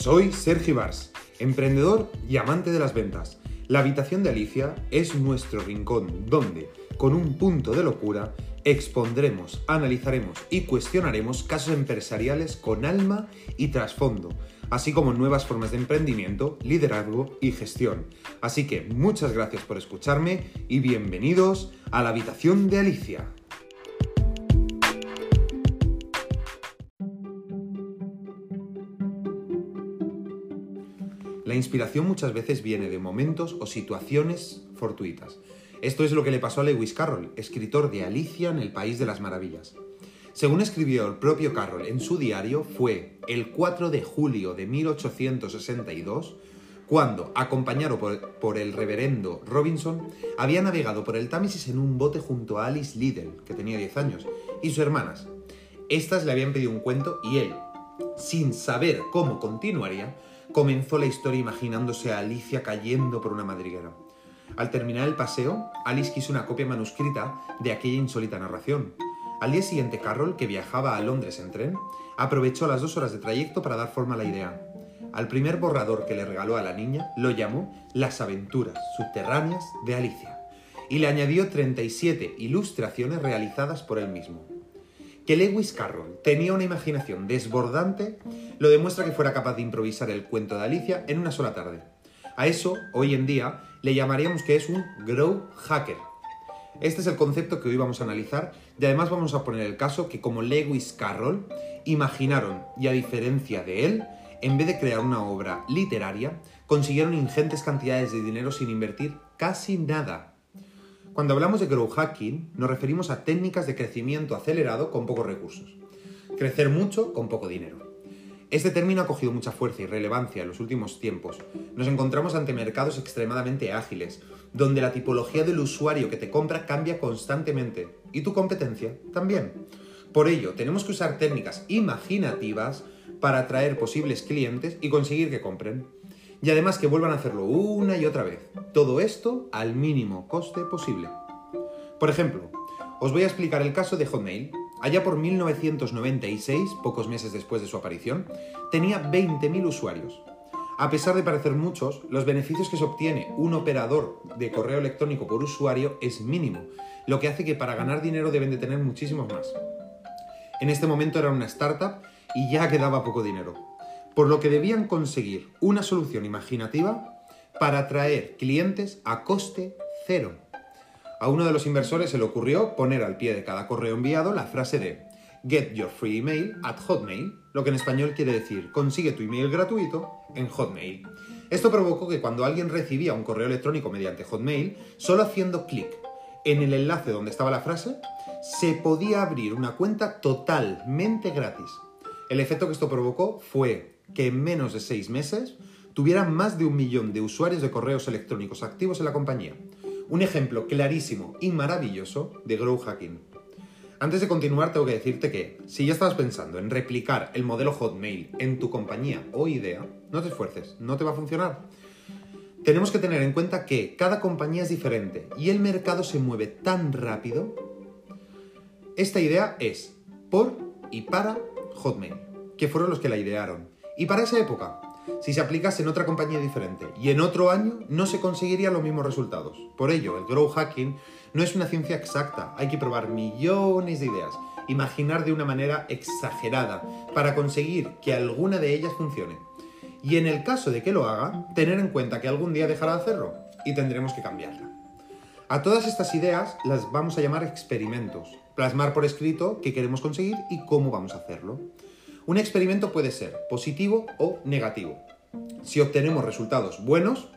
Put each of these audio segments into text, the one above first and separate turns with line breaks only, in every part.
Soy Sergi Bars, emprendedor y amante de las ventas. La habitación de Alicia es nuestro rincón donde, con un punto de locura, expondremos, analizaremos y cuestionaremos casos empresariales con alma y trasfondo, así como nuevas formas de emprendimiento, liderazgo y gestión. Así que muchas gracias por escucharme y bienvenidos a la habitación de Alicia. Inspiración muchas veces viene de momentos o situaciones fortuitas. Esto es lo que le pasó a Lewis Carroll, escritor de Alicia en el País de las Maravillas. Según escribió el propio Carroll en su diario, fue el 4 de julio de 1862 cuando, acompañado por, el reverendo Robinson, había navegado por el Támesis en un bote junto a Alice Liddell, que tenía 10 años, y sus hermanas. Estas le habían pedido un cuento y él, sin saber cómo continuaría, comenzó la historia imaginándose a Alicia cayendo por una madriguera. Al terminar el paseo, Alice quiso una copia manuscrita de aquella insólita narración. Al día siguiente, Carroll, que viajaba a Londres en tren, aprovechó las dos horas de trayecto para dar forma a la idea. Al primer borrador que le regaló a la niña lo llamó Las aventuras subterráneas de Alicia y le añadió 37 ilustraciones realizadas por él mismo. Que Lewis Carroll tenía una imaginación desbordante lo demuestra que fuera capaz de improvisar el cuento de Alicia en una sola tarde. A eso, hoy en día, le llamaríamos que es un grow hacker. Este es el concepto que hoy vamos a analizar y además vamos a poner el caso que como Lewis Carroll imaginaron y a diferencia de él, en vez de crear una obra literaria, consiguieron ingentes cantidades de dinero sin invertir casi nada cuando hablamos de grow hacking, nos referimos a técnicas de crecimiento acelerado con pocos recursos. Crecer mucho con poco dinero. Este término ha cogido mucha fuerza y relevancia en los últimos tiempos. Nos encontramos ante mercados extremadamente ágiles, donde la tipología del usuario que te compra cambia constantemente y tu competencia también. Por ello, tenemos que usar técnicas imaginativas para atraer posibles clientes y conseguir que compren y además que vuelvan a hacerlo una y otra vez. Todo esto al mínimo coste posible. Por ejemplo, os voy a explicar el caso de Hotmail. Allá por 1996, pocos meses después de su aparición, tenía 20.000 usuarios. A pesar de parecer muchos, los beneficios que se obtiene un operador de correo electrónico por usuario es mínimo, lo que hace que para ganar dinero deben de tener muchísimos más. En este momento era una startup y ya quedaba poco dinero por lo que debían conseguir una solución imaginativa para atraer clientes a coste cero. A uno de los inversores se le ocurrió poner al pie de cada correo enviado la frase de Get your free email at Hotmail, lo que en español quiere decir consigue tu email gratuito en Hotmail. Esto provocó que cuando alguien recibía un correo electrónico mediante Hotmail, solo haciendo clic en el enlace donde estaba la frase, se podía abrir una cuenta totalmente gratis. El efecto que esto provocó fue que en menos de seis meses tuvieran más de un millón de usuarios de correos electrónicos activos en la compañía. Un ejemplo clarísimo y maravilloso de Grow Hacking. Antes de continuar, tengo que decirte que si ya estabas pensando en replicar el modelo Hotmail en tu compañía o idea, no te esfuerces, no te va a funcionar. Tenemos que tener en cuenta que cada compañía es diferente y el mercado se mueve tan rápido. Esta idea es por y para Hotmail, que fueron los que la idearon. Y para esa época, si se aplicase en otra compañía diferente y en otro año, no se conseguirían los mismos resultados. Por ello, el grow hacking no es una ciencia exacta, hay que probar millones de ideas, imaginar de una manera exagerada para conseguir que alguna de ellas funcione. Y en el caso de que lo haga, tener en cuenta que algún día dejará de hacerlo y tendremos que cambiarla. A todas estas ideas las vamos a llamar experimentos, plasmar por escrito qué queremos conseguir y cómo vamos a hacerlo. Un experimento puede ser positivo o negativo, si obtenemos resultados buenos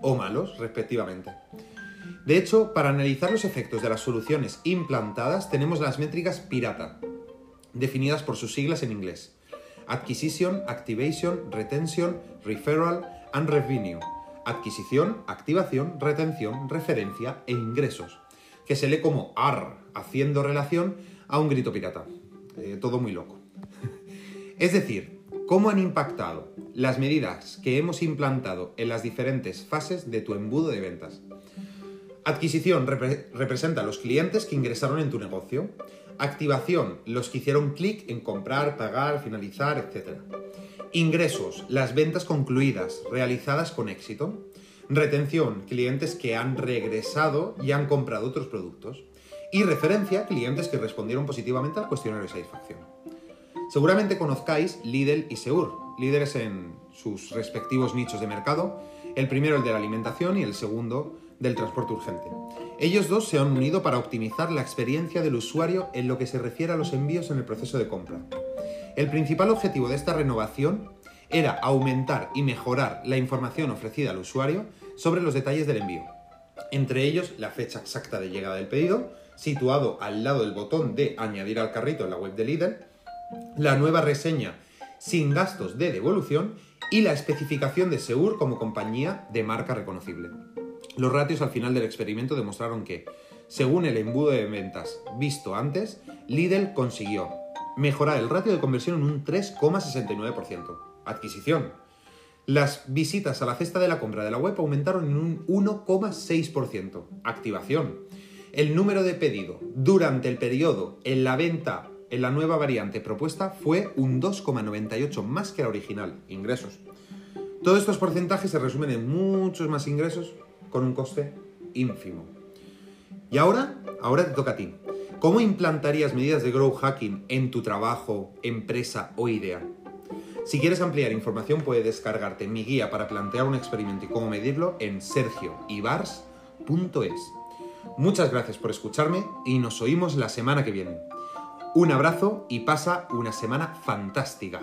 o malos, respectivamente. De hecho, para analizar los efectos de las soluciones implantadas tenemos las métricas pirata, definidas por sus siglas en inglés. Acquisition, Activation, Retention, Referral and Revenue. Adquisición, activación, retención, referencia e ingresos, que se lee como AR, haciendo relación a un grito pirata. Eh, todo muy loco. Es decir, cómo han impactado las medidas que hemos implantado en las diferentes fases de tu embudo de ventas. Adquisición representa los clientes que ingresaron en tu negocio. Activación, los que hicieron clic en comprar, pagar, finalizar, etc. Ingresos, las ventas concluidas, realizadas con éxito. Retención, clientes que han regresado y han comprado otros productos. Y referencia, clientes que respondieron positivamente al cuestionario de satisfacción. Seguramente conozcáis Lidl y Seur, líderes en sus respectivos nichos de mercado, el primero el de la alimentación y el segundo del transporte urgente. Ellos dos se han unido para optimizar la experiencia del usuario en lo que se refiere a los envíos en el proceso de compra. El principal objetivo de esta renovación era aumentar y mejorar la información ofrecida al usuario sobre los detalles del envío. Entre ellos, la fecha exacta de llegada del pedido, situado al lado del botón de añadir al carrito en la web de Lidl, la nueva reseña sin gastos de devolución y la especificación de Seur como compañía de marca reconocible. Los ratios al final del experimento demostraron que, según el embudo de ventas visto antes, Lidl consiguió mejorar el ratio de conversión en un 3,69%. Adquisición. Las visitas a la cesta de la compra de la web aumentaron en un 1,6%. Activación. El número de pedido durante el periodo en la venta en la nueva variante propuesta fue un 2,98 más que la original. Ingresos. Todos estos porcentajes se resumen en muchos más ingresos con un coste ínfimo. Y ahora, ahora te toca a ti. ¿Cómo implantarías medidas de grow hacking en tu trabajo, empresa o idea? Si quieres ampliar información, puedes descargarte mi guía para plantear un experimento y cómo medirlo en sergioibars.es. Muchas gracias por escucharme y nos oímos la semana que viene. Un abrazo y pasa una semana fantástica.